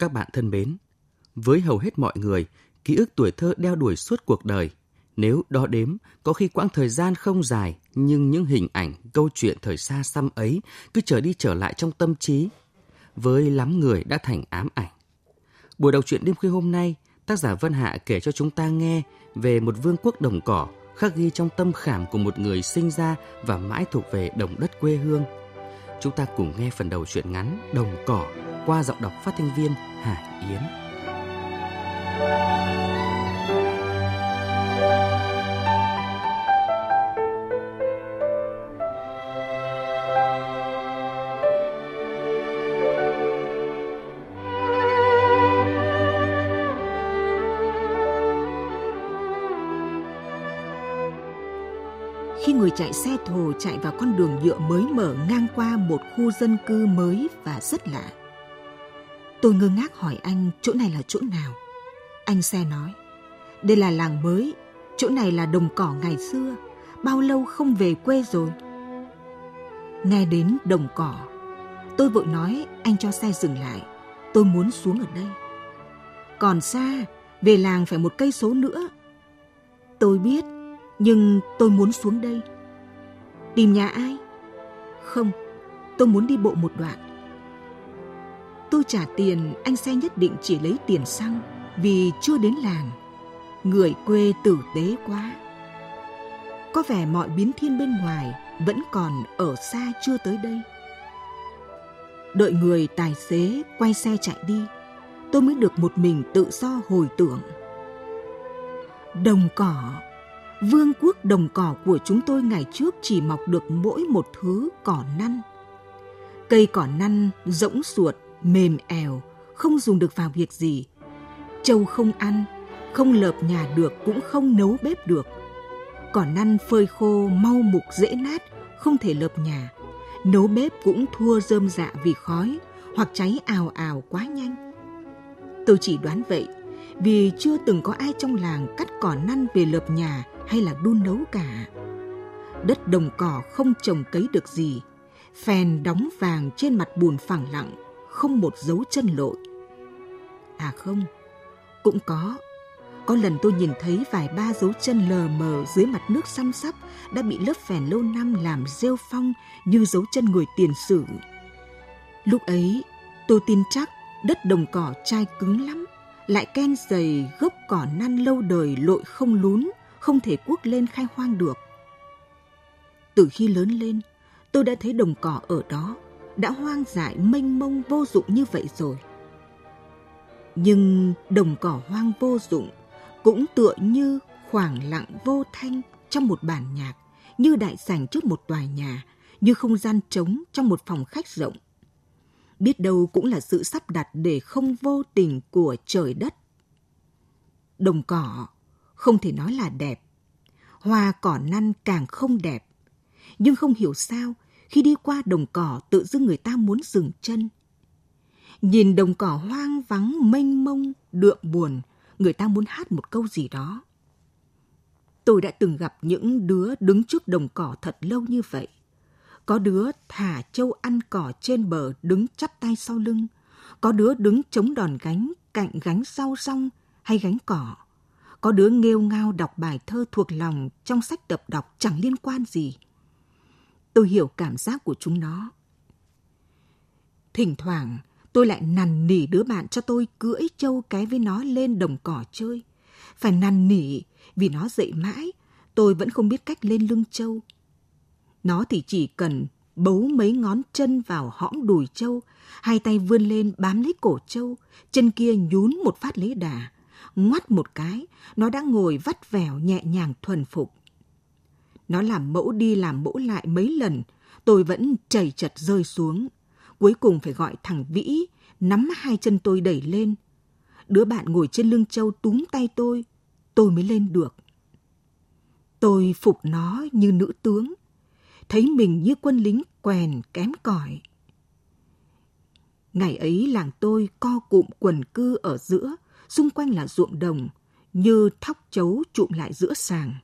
Các bạn thân mến, với hầu hết mọi người, ký ức tuổi thơ đeo đuổi suốt cuộc đời. Nếu đo đếm, có khi quãng thời gian không dài, nhưng những hình ảnh, câu chuyện thời xa xăm ấy cứ trở đi trở lại trong tâm trí. Với lắm người đã thành ám ảnh. Buổi đọc truyện đêm khuya hôm nay, tác giả Vân Hạ kể cho chúng ta nghe về một vương quốc đồng cỏ khắc ghi trong tâm khảm của một người sinh ra và mãi thuộc về đồng đất quê hương. Chúng ta cùng nghe phần đầu truyện ngắn Đồng cỏ qua giọng đọc phát thanh viên Hải Yến. khi người chạy xe thồ chạy vào con đường nhựa mới mở ngang qua một khu dân cư mới và rất lạ. Tôi ngơ ngác hỏi anh chỗ này là chỗ nào. Anh xe nói, đây là làng mới, chỗ này là đồng cỏ ngày xưa, bao lâu không về quê rồi. Nghe đến đồng cỏ, tôi vội nói anh cho xe dừng lại, tôi muốn xuống ở đây. Còn xa, về làng phải một cây số nữa. Tôi biết, nhưng tôi muốn xuống đây. Tìm nhà ai? Không, tôi muốn đi bộ một đoạn. Tôi trả tiền, anh xe nhất định chỉ lấy tiền xăng vì chưa đến làng. Người quê tử tế quá. Có vẻ mọi biến thiên bên ngoài vẫn còn ở xa chưa tới đây. Đợi người tài xế quay xe chạy đi, tôi mới được một mình tự do hồi tưởng. Đồng cỏ Vương quốc đồng cỏ của chúng tôi ngày trước chỉ mọc được mỗi một thứ cỏ năn. Cây cỏ năn rỗng suột, mềm èo, không dùng được vào việc gì. Châu không ăn, không lợp nhà được cũng không nấu bếp được. Cỏ năn phơi khô mau mục dễ nát, không thể lợp nhà. Nấu bếp cũng thua rơm dạ vì khói hoặc cháy ào ào quá nhanh. Tôi chỉ đoán vậy vì chưa từng có ai trong làng cắt cỏ năn về lợp nhà hay là đun nấu cả. Đất đồng cỏ không trồng cấy được gì, phèn đóng vàng trên mặt bùn phẳng lặng, không một dấu chân lội. À không, cũng có. Có lần tôi nhìn thấy vài ba dấu chân lờ mờ dưới mặt nước xăm sắp đã bị lớp phèn lâu năm làm rêu phong như dấu chân người tiền sử. Lúc ấy, tôi tin chắc đất đồng cỏ chai cứng lắm, lại ken dày gốc cỏ năn lâu đời lội không lún, không thể cuốc lên khai hoang được. Từ khi lớn lên, tôi đã thấy đồng cỏ ở đó, đã hoang dại mênh mông vô dụng như vậy rồi. Nhưng đồng cỏ hoang vô dụng cũng tựa như khoảng lặng vô thanh trong một bản nhạc, như đại sảnh trước một tòa nhà, như không gian trống trong một phòng khách rộng. Biết đâu cũng là sự sắp đặt để không vô tình của trời đất. Đồng cỏ không thể nói là đẹp. Hoa cỏ năn càng không đẹp. Nhưng không hiểu sao, khi đi qua đồng cỏ tự dưng người ta muốn dừng chân. Nhìn đồng cỏ hoang vắng mênh mông, đượm buồn, người ta muốn hát một câu gì đó. Tôi đã từng gặp những đứa đứng trước đồng cỏ thật lâu như vậy. Có đứa thả châu ăn cỏ trên bờ đứng chắp tay sau lưng. Có đứa đứng chống đòn gánh cạnh gánh rau rong hay gánh cỏ. Có đứa nghêu ngao đọc bài thơ thuộc lòng trong sách tập đọc chẳng liên quan gì. Tôi hiểu cảm giác của chúng nó. Thỉnh thoảng, tôi lại nằn nỉ đứa bạn cho tôi cưỡi trâu cái với nó lên đồng cỏ chơi. Phải nằn nỉ vì nó dậy mãi, tôi vẫn không biết cách lên lưng trâu. Nó thì chỉ cần bấu mấy ngón chân vào hõm đùi trâu, hai tay vươn lên bám lấy cổ trâu, chân kia nhún một phát lấy đà, ngoắt một cái, nó đã ngồi vắt vẻo nhẹ nhàng thuần phục. Nó làm mẫu đi làm mẫu lại mấy lần, tôi vẫn chảy chật rơi xuống. Cuối cùng phải gọi thằng Vĩ, nắm hai chân tôi đẩy lên. Đứa bạn ngồi trên lưng châu túm tay tôi, tôi mới lên được. Tôi phục nó như nữ tướng, thấy mình như quân lính quèn kém cỏi. Ngày ấy làng tôi co cụm quần cư ở giữa, xung quanh là ruộng đồng, như thóc chấu trụm lại giữa sàng.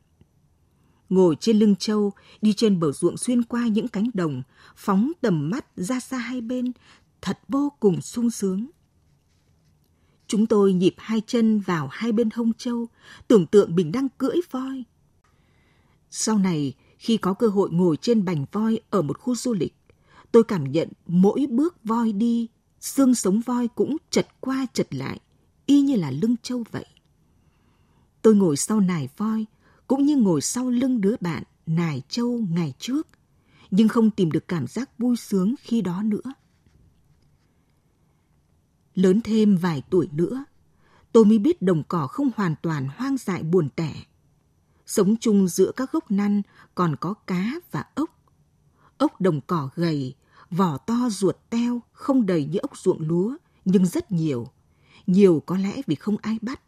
Ngồi trên lưng trâu, đi trên bờ ruộng xuyên qua những cánh đồng, phóng tầm mắt ra xa hai bên, thật vô cùng sung sướng. Chúng tôi nhịp hai chân vào hai bên hông trâu, tưởng tượng mình đang cưỡi voi. Sau này, khi có cơ hội ngồi trên bành voi ở một khu du lịch, tôi cảm nhận mỗi bước voi đi, xương sống voi cũng chật qua chật lại, y như là lưng trâu vậy. Tôi ngồi sau nài voi, cũng như ngồi sau lưng đứa bạn nài trâu ngày trước, nhưng không tìm được cảm giác vui sướng khi đó nữa. Lớn thêm vài tuổi nữa, tôi mới biết đồng cỏ không hoàn toàn hoang dại buồn tẻ. Sống chung giữa các gốc năn còn có cá và ốc. Ốc đồng cỏ gầy, vỏ to ruột teo, không đầy như ốc ruộng lúa, nhưng rất nhiều. Nhiều có lẽ vì không ai bắt.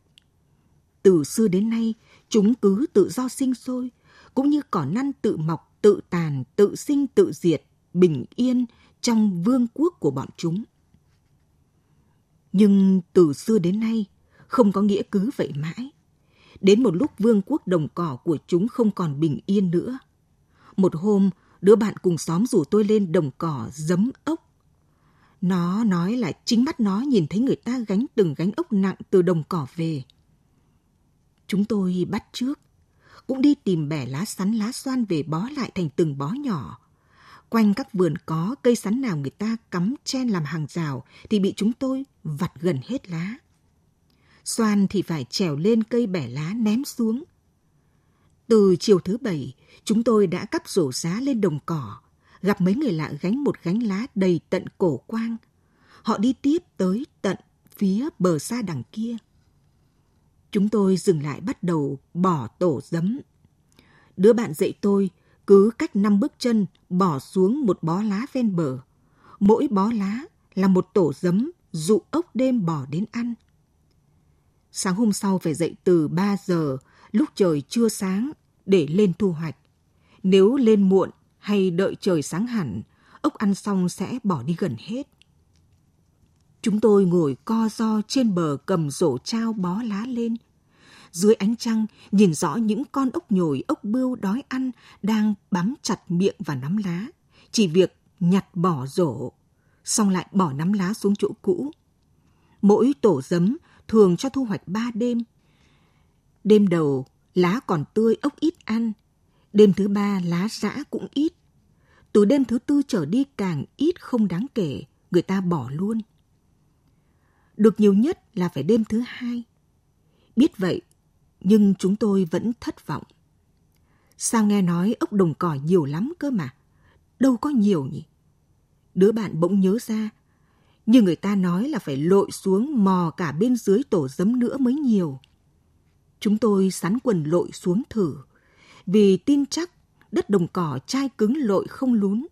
Từ xưa đến nay, chúng cứ tự do sinh sôi, cũng như cỏ năn tự mọc, tự tàn, tự sinh, tự diệt, bình yên trong vương quốc của bọn chúng. Nhưng từ xưa đến nay, không có nghĩa cứ vậy mãi. Đến một lúc vương quốc đồng cỏ của chúng không còn bình yên nữa. Một hôm, đứa bạn cùng xóm rủ tôi lên đồng cỏ giấm ốc. Nó nói là chính mắt nó nhìn thấy người ta gánh từng gánh ốc nặng từ đồng cỏ về. Chúng tôi bắt trước, cũng đi tìm bẻ lá sắn lá xoan về bó lại thành từng bó nhỏ. Quanh các vườn có cây sắn nào người ta cắm chen làm hàng rào thì bị chúng tôi vặt gần hết lá. Xoan thì phải trèo lên cây bẻ lá ném xuống. Từ chiều thứ bảy, chúng tôi đã cắp rổ giá lên đồng cỏ, gặp mấy người lạ gánh một gánh lá đầy tận cổ quang. Họ đi tiếp tới tận phía bờ xa đằng kia. Chúng tôi dừng lại bắt đầu bỏ tổ giấm. Đứa bạn dạy tôi cứ cách năm bước chân bỏ xuống một bó lá ven bờ. Mỗi bó lá là một tổ giấm dụ ốc đêm bỏ đến ăn. Sáng hôm sau phải dậy từ 3 giờ, lúc trời chưa sáng, để lên thu hoạch. Nếu lên muộn hay đợi trời sáng hẳn, ốc ăn xong sẽ bỏ đi gần hết. Chúng tôi ngồi co do trên bờ cầm rổ trao bó lá lên. Dưới ánh trăng, nhìn rõ những con ốc nhồi, ốc bươu đói ăn đang bám chặt miệng và nắm lá. Chỉ việc nhặt bỏ rổ, xong lại bỏ nắm lá xuống chỗ cũ. Mỗi tổ giấm thường cho thu hoạch ba đêm. Đêm đầu, lá còn tươi ốc ít ăn. Đêm thứ ba, lá rã cũng ít. Từ đêm thứ tư trở đi càng ít không đáng kể, người ta bỏ luôn. Được nhiều nhất là phải đêm thứ hai. Biết vậy, nhưng chúng tôi vẫn thất vọng. Sao nghe nói ốc đồng cỏ nhiều lắm cơ mà? Đâu có nhiều nhỉ? Đứa bạn bỗng nhớ ra, như người ta nói là phải lội xuống mò cả bên dưới tổ giấm nữa mới nhiều. Chúng tôi sắn quần lội xuống thử, vì tin chắc đất đồng cỏ chai cứng lội không lún.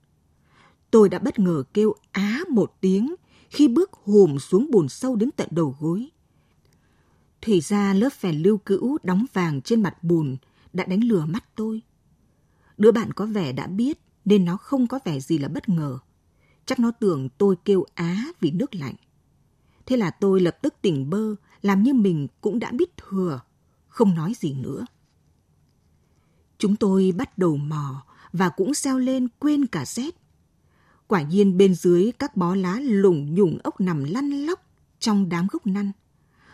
Tôi đã bất ngờ kêu á một tiếng khi bước hùm xuống bùn sâu đến tận đầu gối. Thì ra lớp phèn lưu cữu đóng vàng trên mặt bùn đã đánh lừa mắt tôi. Đứa bạn có vẻ đã biết nên nó không có vẻ gì là bất ngờ. Chắc nó tưởng tôi kêu á vì nước lạnh. Thế là tôi lập tức tỉnh bơ, làm như mình cũng đã biết thừa, không nói gì nữa. Chúng tôi bắt đầu mò và cũng xeo lên quên cả rét. Quả nhiên bên dưới các bó lá lủng nhủng ốc nằm lăn lóc trong đám gốc năn.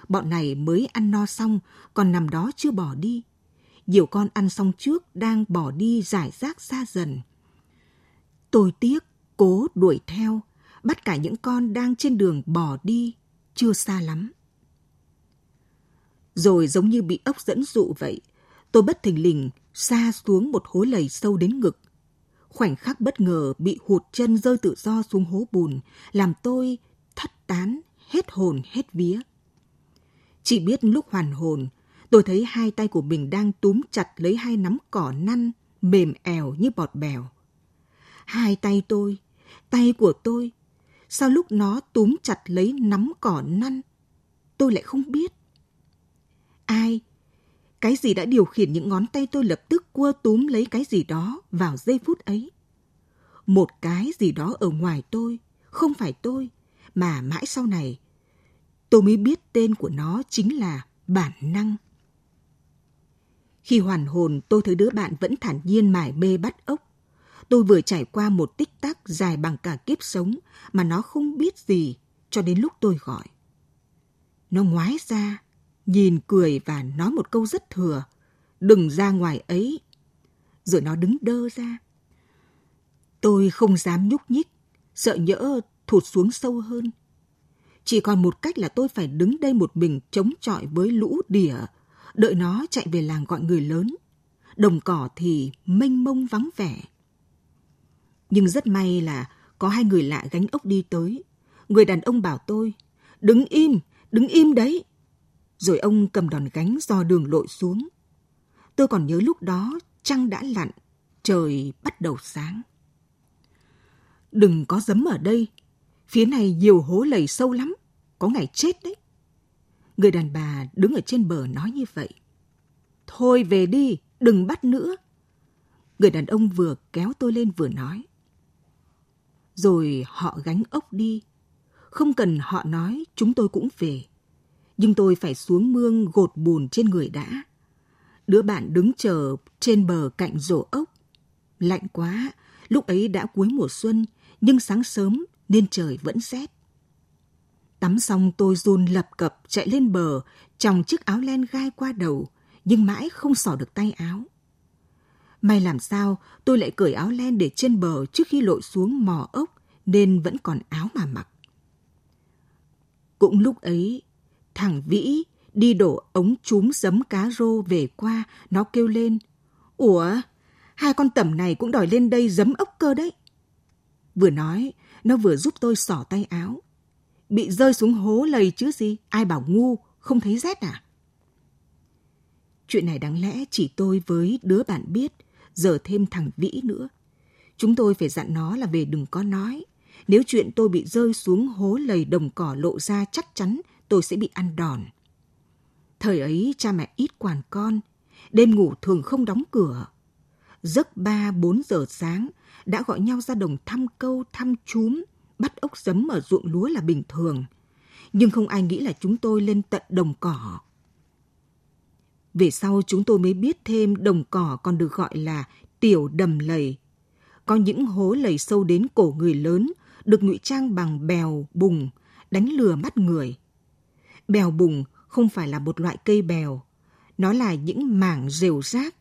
Bọn này mới ăn no xong, còn nằm đó chưa bỏ đi. Nhiều con ăn xong trước đang bỏ đi giải rác xa dần. Tôi tiếc, cố đuổi theo, bắt cả những con đang trên đường bỏ đi, chưa xa lắm. Rồi giống như bị ốc dẫn dụ vậy, tôi bất thình lình xa xuống một hố lầy sâu đến ngực. Khoảnh khắc bất ngờ bị hụt chân rơi tự do xuống hố bùn, làm tôi thất tán, hết hồn hết vía. Chỉ biết lúc hoàn hồn, tôi thấy hai tay của mình đang túm chặt lấy hai nắm cỏ năn, mềm ẻo như bọt bèo. Hai tay tôi, tay của tôi, sao lúc nó túm chặt lấy nắm cỏ năn, tôi lại không biết. Ai cái gì đã điều khiển những ngón tay tôi lập tức cua túm lấy cái gì đó vào giây phút ấy. Một cái gì đó ở ngoài tôi, không phải tôi, mà mãi sau này tôi mới biết tên của nó chính là bản năng. Khi hoàn hồn, tôi thấy đứa bạn vẫn thản nhiên mải mê bắt ốc. Tôi vừa trải qua một tích tắc dài bằng cả kiếp sống mà nó không biết gì cho đến lúc tôi gọi. Nó ngoái ra, nhìn cười và nói một câu rất thừa. Đừng ra ngoài ấy. Rồi nó đứng đơ ra. Tôi không dám nhúc nhích, sợ nhỡ thụt xuống sâu hơn. Chỉ còn một cách là tôi phải đứng đây một mình chống chọi với lũ đỉa, đợi nó chạy về làng gọi người lớn. Đồng cỏ thì mênh mông vắng vẻ. Nhưng rất may là có hai người lạ gánh ốc đi tới. Người đàn ông bảo tôi, đứng im, đứng im đấy. Rồi ông cầm đòn gánh do đường lội xuống. Tôi còn nhớ lúc đó trăng đã lặn, trời bắt đầu sáng. Đừng có dấm ở đây, phía này nhiều hố lầy sâu lắm, có ngày chết đấy. Người đàn bà đứng ở trên bờ nói như vậy. Thôi về đi, đừng bắt nữa. Người đàn ông vừa kéo tôi lên vừa nói. Rồi họ gánh ốc đi. Không cần họ nói, chúng tôi cũng về nhưng tôi phải xuống mương gột bùn trên người đã. Đứa bạn đứng chờ trên bờ cạnh rổ ốc. Lạnh quá, lúc ấy đã cuối mùa xuân, nhưng sáng sớm nên trời vẫn rét. Tắm xong tôi run lập cập chạy lên bờ, trong chiếc áo len gai qua đầu, nhưng mãi không xỏ được tay áo. May làm sao tôi lại cởi áo len để trên bờ trước khi lội xuống mò ốc, nên vẫn còn áo mà mặc. Cũng lúc ấy, Thằng Vĩ đi đổ ống chúm giấm cá rô về qua, nó kêu lên. Ủa, hai con tẩm này cũng đòi lên đây giấm ốc cơ đấy. Vừa nói, nó vừa giúp tôi xỏ tay áo. Bị rơi xuống hố lầy chứ gì, ai bảo ngu, không thấy rét à? Chuyện này đáng lẽ chỉ tôi với đứa bạn biết, giờ thêm thằng Vĩ nữa. Chúng tôi phải dặn nó là về đừng có nói. Nếu chuyện tôi bị rơi xuống hố lầy đồng cỏ lộ ra chắc chắn tôi sẽ bị ăn đòn. Thời ấy cha mẹ ít quản con, đêm ngủ thường không đóng cửa. Giấc ba bốn giờ sáng đã gọi nhau ra đồng thăm câu thăm chúm, bắt ốc giấm ở ruộng lúa là bình thường. Nhưng không ai nghĩ là chúng tôi lên tận đồng cỏ. Về sau chúng tôi mới biết thêm đồng cỏ còn được gọi là tiểu đầm lầy. Có những hố lầy sâu đến cổ người lớn, được ngụy trang bằng bèo, bùng, đánh lừa mắt người. Bèo bùng không phải là một loại cây bèo, nó là những mảng rều rác.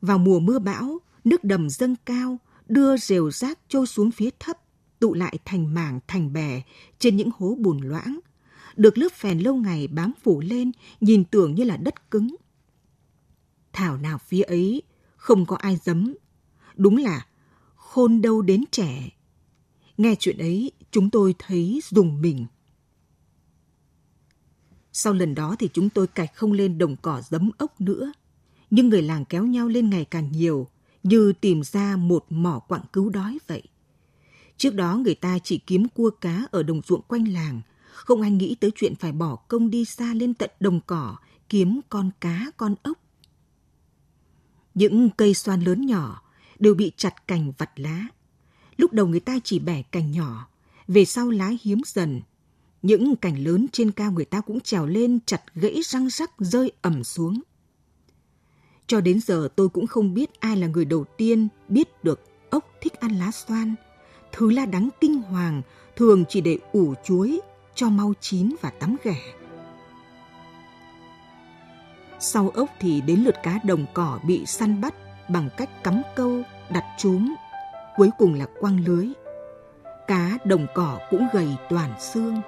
Vào mùa mưa bão, nước đầm dâng cao, đưa rều rác trôi xuống phía thấp, tụ lại thành mảng thành bè trên những hố bùn loãng, được lớp phèn lâu ngày bám phủ lên, nhìn tưởng như là đất cứng. Thảo nào phía ấy không có ai dấm, đúng là khôn đâu đến trẻ. Nghe chuyện ấy, chúng tôi thấy dùng mình. Sau lần đó thì chúng tôi cạch không lên đồng cỏ giấm ốc nữa. Nhưng người làng kéo nhau lên ngày càng nhiều, như tìm ra một mỏ quặng cứu đói vậy. Trước đó người ta chỉ kiếm cua cá ở đồng ruộng quanh làng, không ai nghĩ tới chuyện phải bỏ công đi xa lên tận đồng cỏ kiếm con cá con ốc. Những cây xoan lớn nhỏ đều bị chặt cành vặt lá. Lúc đầu người ta chỉ bẻ cành nhỏ, về sau lá hiếm dần, những cành lớn trên cao người ta cũng trèo lên chặt gãy răng rắc rơi ẩm xuống. Cho đến giờ tôi cũng không biết ai là người đầu tiên biết được ốc thích ăn lá xoan. Thứ lá đắng kinh hoàng thường chỉ để ủ chuối cho mau chín và tắm ghẻ. Sau ốc thì đến lượt cá đồng cỏ bị săn bắt bằng cách cắm câu, đặt trúm, cuối cùng là quăng lưới. Cá đồng cỏ cũng gầy toàn xương.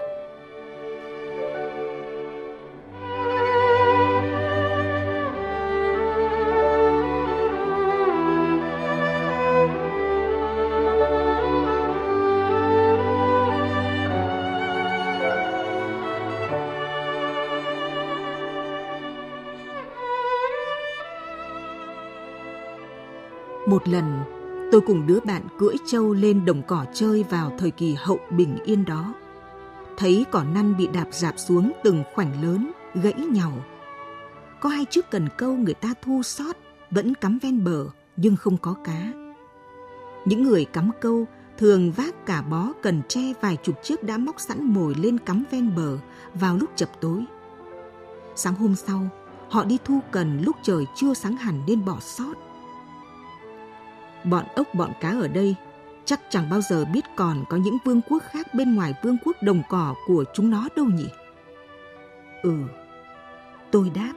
Một lần, tôi cùng đứa bạn cưỡi trâu lên đồng cỏ chơi vào thời kỳ hậu bình yên đó. Thấy cỏ năn bị đạp dạp xuống từng khoảnh lớn, gãy nhàu. Có hai chiếc cần câu người ta thu sót, vẫn cắm ven bờ, nhưng không có cá. Những người cắm câu thường vác cả bó cần tre vài chục chiếc đã móc sẵn mồi lên cắm ven bờ vào lúc chập tối. Sáng hôm sau, họ đi thu cần lúc trời chưa sáng hẳn nên bỏ sót. Bọn ốc bọn cá ở đây chắc chẳng bao giờ biết còn có những vương quốc khác bên ngoài vương quốc đồng cỏ của chúng nó đâu nhỉ? Ừ, tôi đáp,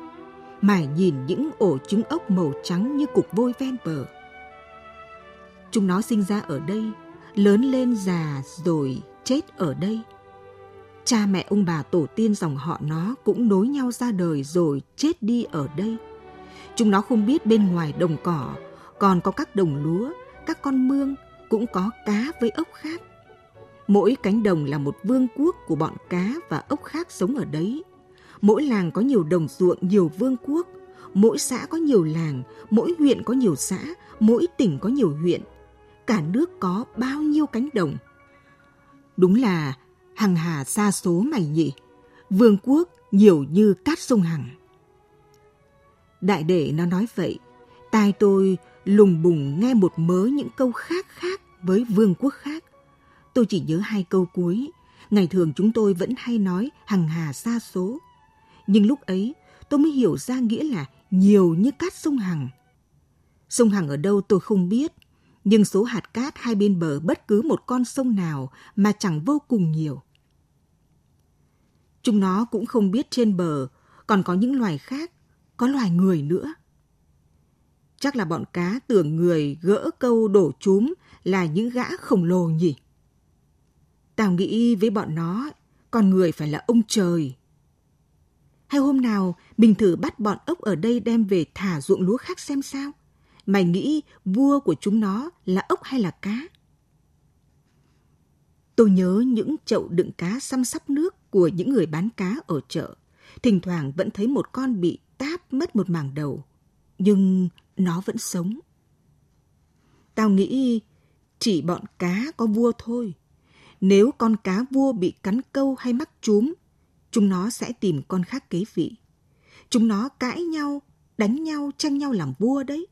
mải nhìn những ổ trứng ốc màu trắng như cục vôi ven bờ. Chúng nó sinh ra ở đây, lớn lên già rồi chết ở đây. Cha mẹ ông bà tổ tiên dòng họ nó cũng nối nhau ra đời rồi chết đi ở đây. Chúng nó không biết bên ngoài đồng cỏ còn có các đồng lúa, các con mương, cũng có cá với ốc khác. Mỗi cánh đồng là một vương quốc của bọn cá và ốc khác sống ở đấy. Mỗi làng có nhiều đồng ruộng, nhiều vương quốc. Mỗi xã có nhiều làng, mỗi huyện có nhiều xã, mỗi tỉnh có nhiều huyện. Cả nước có bao nhiêu cánh đồng. Đúng là hằng hà xa số mày nhỉ. Vương quốc nhiều như cát sông Hằng. Đại đệ nó nói vậy, tai tôi lùng bùng nghe một mớ những câu khác khác với vương quốc khác. Tôi chỉ nhớ hai câu cuối, ngày thường chúng tôi vẫn hay nói hằng hà xa số. Nhưng lúc ấy tôi mới hiểu ra nghĩa là nhiều như cát sông Hằng. Sông Hằng ở đâu tôi không biết, nhưng số hạt cát hai bên bờ bất cứ một con sông nào mà chẳng vô cùng nhiều. Chúng nó cũng không biết trên bờ còn có những loài khác, có loài người nữa. Chắc là bọn cá tưởng người gỡ câu đổ chúm là những gã khổng lồ nhỉ? Tao nghĩ với bọn nó, con người phải là ông trời. Hay hôm nào mình thử bắt bọn ốc ở đây đem về thả ruộng lúa khác xem sao? Mày nghĩ vua của chúng nó là ốc hay là cá? Tôi nhớ những chậu đựng cá xăm sắp nước của những người bán cá ở chợ. Thỉnh thoảng vẫn thấy một con bị táp mất một mảng đầu. Nhưng nó vẫn sống. Tao nghĩ chỉ bọn cá có vua thôi. Nếu con cá vua bị cắn câu hay mắc chúm, chúng nó sẽ tìm con khác kế vị. Chúng nó cãi nhau, đánh nhau, tranh nhau làm vua đấy.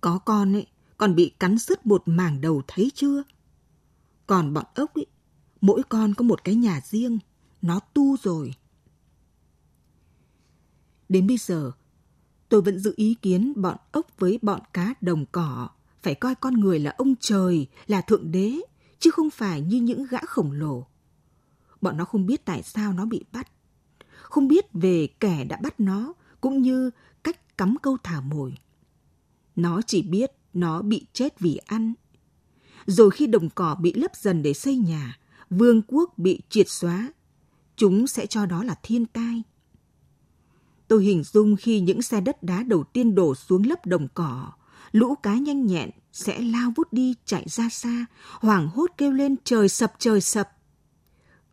Có con ấy, còn bị cắn sứt một mảng đầu thấy chưa? Còn bọn ốc ấy, mỗi con có một cái nhà riêng, nó tu rồi. Đến bây giờ, tôi vẫn giữ ý kiến bọn ốc với bọn cá đồng cỏ phải coi con người là ông trời, là thượng đế, chứ không phải như những gã khổng lồ. Bọn nó không biết tại sao nó bị bắt, không biết về kẻ đã bắt nó, cũng như cách cắm câu thả mồi. Nó chỉ biết nó bị chết vì ăn. Rồi khi đồng cỏ bị lấp dần để xây nhà, vương quốc bị triệt xóa, chúng sẽ cho đó là thiên tai. Tôi hình dung khi những xe đất đá đầu tiên đổ xuống lớp đồng cỏ, lũ cá nhanh nhẹn sẽ lao vút đi chạy ra xa, hoảng hốt kêu lên trời sập trời sập.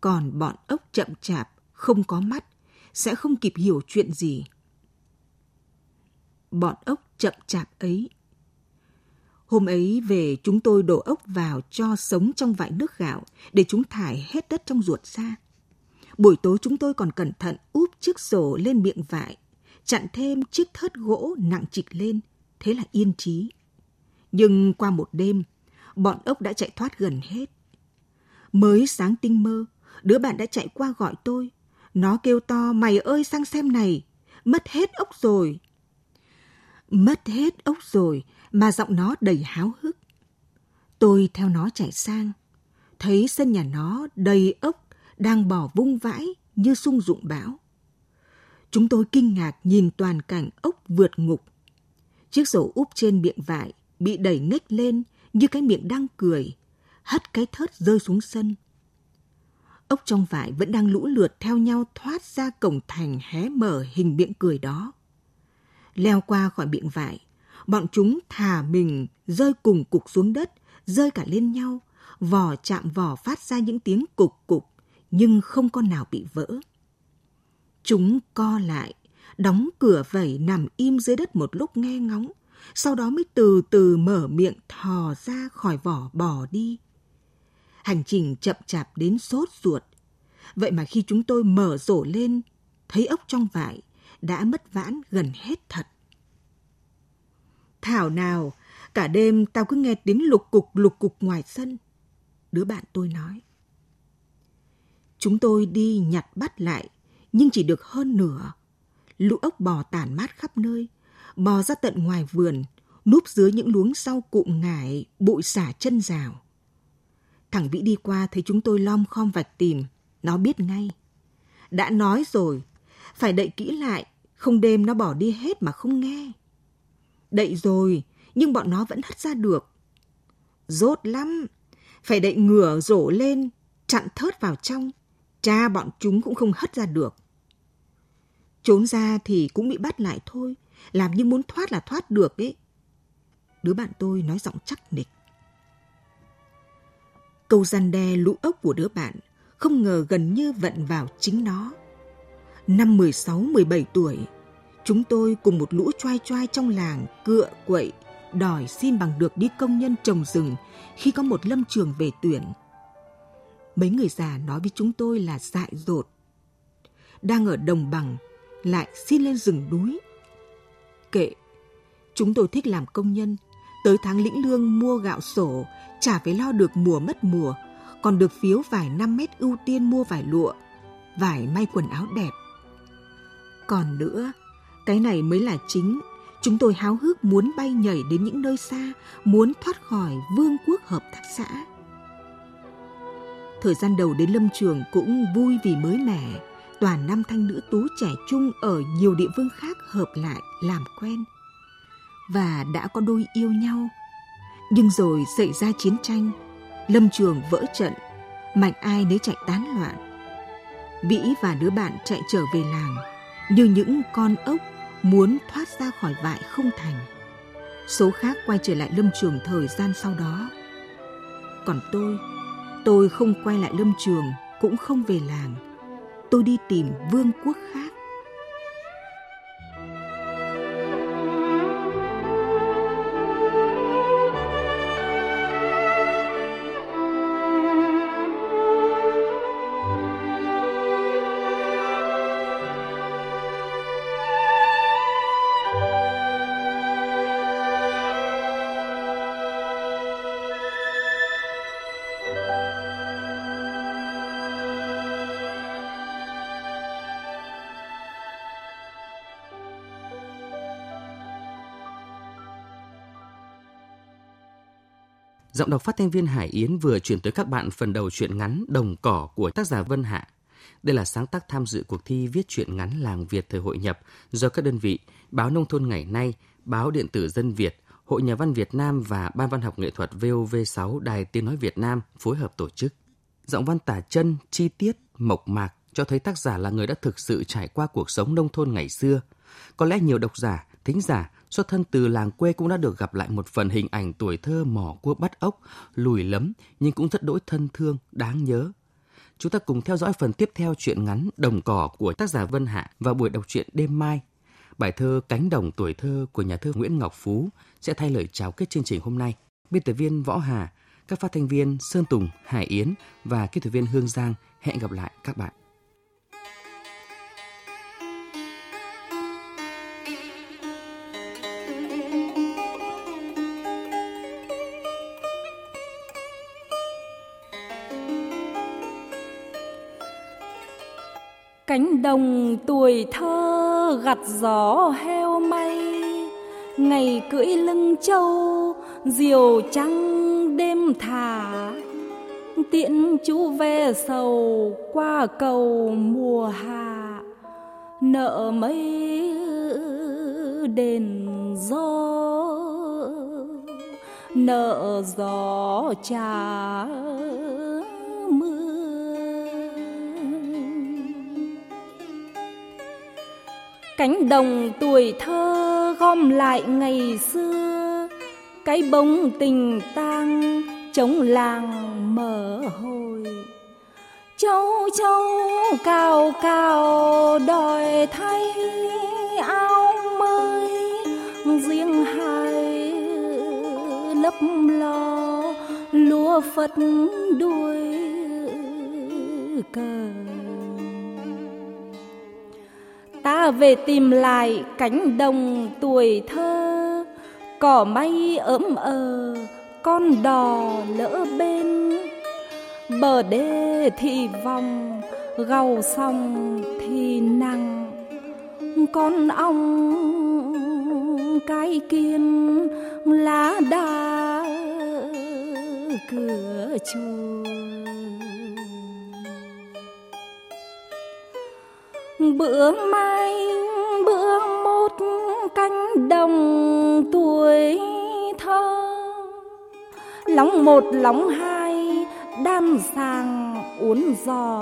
Còn bọn ốc chậm chạp, không có mắt, sẽ không kịp hiểu chuyện gì. Bọn ốc chậm chạp ấy. Hôm ấy về chúng tôi đổ ốc vào cho sống trong vại nước gạo để chúng thải hết đất trong ruột ra. Buổi tối chúng tôi còn cẩn thận úp chiếc sổ lên miệng vải, chặn thêm chiếc thớt gỗ nặng trịch lên, thế là yên trí. Nhưng qua một đêm, bọn ốc đã chạy thoát gần hết. Mới sáng tinh mơ, đứa bạn đã chạy qua gọi tôi. Nó kêu to, mày ơi sang xem này, mất hết ốc rồi. Mất hết ốc rồi, mà giọng nó đầy háo hức. Tôi theo nó chạy sang, thấy sân nhà nó đầy ốc đang bỏ vung vãi như sung dụng bão. Chúng tôi kinh ngạc nhìn toàn cảnh ốc vượt ngục. Chiếc sổ úp trên miệng vải bị đẩy nghếch lên như cái miệng đang cười, hất cái thớt rơi xuống sân. Ốc trong vải vẫn đang lũ lượt theo nhau thoát ra cổng thành hé mở hình miệng cười đó. Leo qua khỏi miệng vải, bọn chúng thả mình rơi cùng cục xuống đất, rơi cả lên nhau, vỏ chạm vỏ phát ra những tiếng cục cục, nhưng không con nào bị vỡ. Chúng co lại, đóng cửa vẩy nằm im dưới đất một lúc nghe ngóng, sau đó mới từ từ mở miệng thò ra khỏi vỏ bò đi. Hành trình chậm chạp đến sốt ruột. Vậy mà khi chúng tôi mở rổ lên, thấy ốc trong vải đã mất vãn gần hết thật. Thảo nào, cả đêm tao cứ nghe tiếng lục cục lục cục ngoài sân. Đứa bạn tôi nói. Chúng tôi đi nhặt bắt lại, nhưng chỉ được hơn nửa. Lũ ốc bò tản mát khắp nơi, bò ra tận ngoài vườn, núp dưới những luống sau cụm ngải, bụi xả chân rào. Thằng Vĩ đi qua thấy chúng tôi lom khom vạch tìm, nó biết ngay. Đã nói rồi, phải đậy kỹ lại, không đêm nó bỏ đi hết mà không nghe. Đậy rồi, nhưng bọn nó vẫn hất ra được. Rốt lắm, phải đậy ngửa rổ lên, chặn thớt vào trong. Cha bọn chúng cũng không hất ra được. Trốn ra thì cũng bị bắt lại thôi, làm như muốn thoát là thoát được ấy. Đứa bạn tôi nói giọng chắc nịch. Câu gian đe lũ ốc của đứa bạn không ngờ gần như vận vào chính nó. Năm 16-17 tuổi, chúng tôi cùng một lũ choai choai trong làng cựa quậy đòi xin bằng được đi công nhân trồng rừng khi có một lâm trường về tuyển. Mấy người già nói với chúng tôi là dại dột. Đang ở đồng bằng, lại xin lên rừng núi. Kệ, chúng tôi thích làm công nhân, tới tháng lĩnh lương mua gạo sổ, chả phải lo được mùa mất mùa, còn được phiếu vài năm mét ưu tiên mua vải lụa, vải may quần áo đẹp. Còn nữa, cái này mới là chính. Chúng tôi háo hức muốn bay nhảy đến những nơi xa, muốn thoát khỏi vương quốc hợp tác xã. Thời gian đầu đến lâm trường cũng vui vì mới mẻ, toàn nam thanh nữ tú trẻ trung ở nhiều địa phương khác hợp lại làm quen. Và đã có đôi yêu nhau. Nhưng rồi xảy ra chiến tranh, lâm trường vỡ trận, mạnh ai nấy chạy tán loạn. Vĩ và đứa bạn chạy trở về làng như những con ốc muốn thoát ra khỏi vại không thành. Số khác quay trở lại lâm trường thời gian sau đó. Còn tôi, tôi không quay lại lâm trường, cũng không về làng. Tôi đi tìm vương quốc khác. Giọng đọc phát thanh viên Hải Yến vừa chuyển tới các bạn phần đầu truyện ngắn Đồng cỏ của tác giả Vân Hạ. Đây là sáng tác tham dự cuộc thi viết truyện ngắn làng Việt thời hội nhập do các đơn vị Báo Nông thôn ngày nay, Báo Điện tử Dân Việt, Hội Nhà văn Việt Nam và Ban văn học nghệ thuật VOV6 Đài Tiếng Nói Việt Nam phối hợp tổ chức. Giọng văn tả chân, chi tiết, mộc mạc cho thấy tác giả là người đã thực sự trải qua cuộc sống nông thôn ngày xưa. Có lẽ nhiều độc giả, thính giả xuất thân từ làng quê cũng đã được gặp lại một phần hình ảnh tuổi thơ mỏ cua bắt ốc, lùi lấm nhưng cũng rất đỗi thân thương, đáng nhớ. Chúng ta cùng theo dõi phần tiếp theo truyện ngắn Đồng cỏ của tác giả Vân Hạ vào buổi đọc truyện đêm mai. Bài thơ Cánh đồng tuổi thơ của nhà thơ Nguyễn Ngọc Phú sẽ thay lời chào kết chương trình hôm nay. Biên tập viên Võ Hà, các phát thanh viên Sơn Tùng, Hải Yến và kỹ thuật viên Hương Giang hẹn gặp lại các bạn. Cánh đồng tuổi thơ gặt gió heo may, ngày cưỡi lưng trâu diều trắng đêm thả. Tiễn chú ve sầu qua cầu mùa hạ, nợ mấy đền gió. Nợ gió trả cánh đồng tuổi thơ gom lại ngày xưa. Cái bóng tình tang chống làng mở hồi. Châu châu cao cao đòi thay áo mới. Riêng hai lấp lo lúa phật đuôi cờ ta về tìm lại cánh đồng tuổi thơ. Cỏ mây ấm ờ con đò lỡ bên. Bờ đê thì vòng, gầu sông thì nặng. Con ong cái kiên, lá đa, cửa chùa. Bữa mai bữa một cánh đồng tuổi thơ. Lóng một, lóng hai, đan sàng, uốn giò.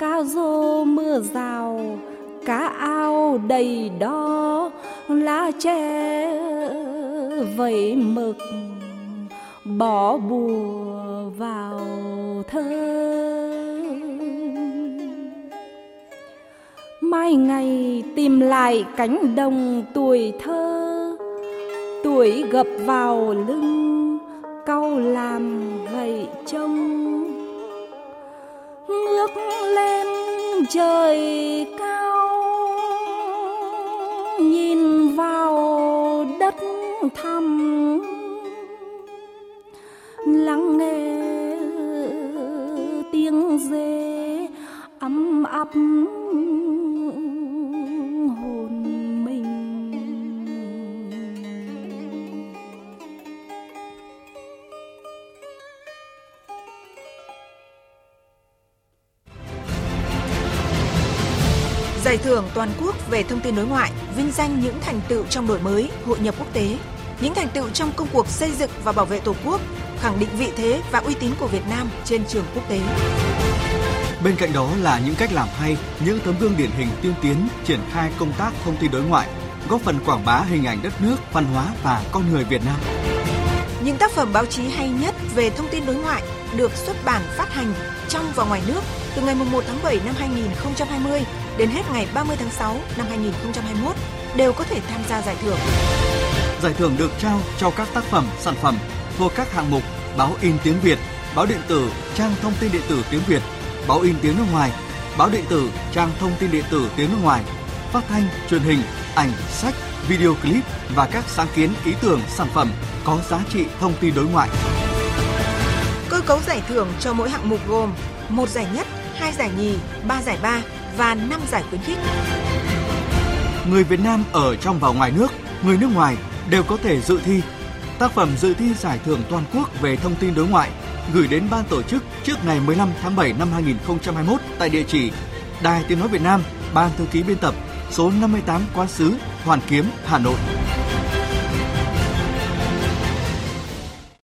Cá rô mưa rào, cá ao đầy đó lá tre vẩy mực bỏ bùa vào thơ. Mai ngày tìm lại cánh đồng tuổi thơ. Tuổi gập vào lưng, cau làm gậy trông. Ngước lên, trời cao, nhìn vào đất thăm. Lắng nghe tiếng dê ấm áp. Thưởng toàn quốc về thông tin đối ngoại vinh danh những thành tựu trong đổi mới, hội nhập quốc tế, những thành tựu trong công cuộc xây dựng và bảo vệ Tổ quốc, khẳng định vị thế và uy tín của Việt Nam trên trường quốc tế. Bên cạnh đó là những cách làm hay, những tấm gương điển hình tiên tiến triển khai công tác thông tin đối ngoại, góp phần quảng bá hình ảnh đất nước, văn hóa và con người Việt Nam. Những tác phẩm báo chí hay nhất về thông tin đối ngoại được xuất bản phát hành trong và ngoài nước từ ngày 1 tháng 7 năm 2020 đến hết ngày 30 tháng 6 năm 2021 đều có thể tham gia giải thưởng. Giải thưởng được trao cho các tác phẩm, sản phẩm thuộc các hạng mục báo in tiếng Việt, báo điện tử, trang thông tin điện tử tiếng Việt, báo in tiếng nước ngoài, báo điện tử, trang thông tin điện tử tiếng nước ngoài, phát thanh, truyền hình, ảnh, sách, video clip và các sáng kiến ý tưởng sản phẩm có giá trị thông tin đối ngoại. Cơ cấu giải thưởng cho mỗi hạng mục gồm một giải nhất, hai giải nhì, ba giải ba và 5 giải khuyến khích. Người Việt Nam ở trong và ngoài nước, người nước ngoài đều có thể dự thi. Tác phẩm dự thi giải thưởng toàn quốc về thông tin đối ngoại gửi đến ban tổ chức trước ngày 15 tháng 7 năm 2021 tại địa chỉ Đài Tiếng nói Việt Nam, Ban thư ký biên tập, số 58 Quán sứ, Hoàn Kiếm, Hà Nội.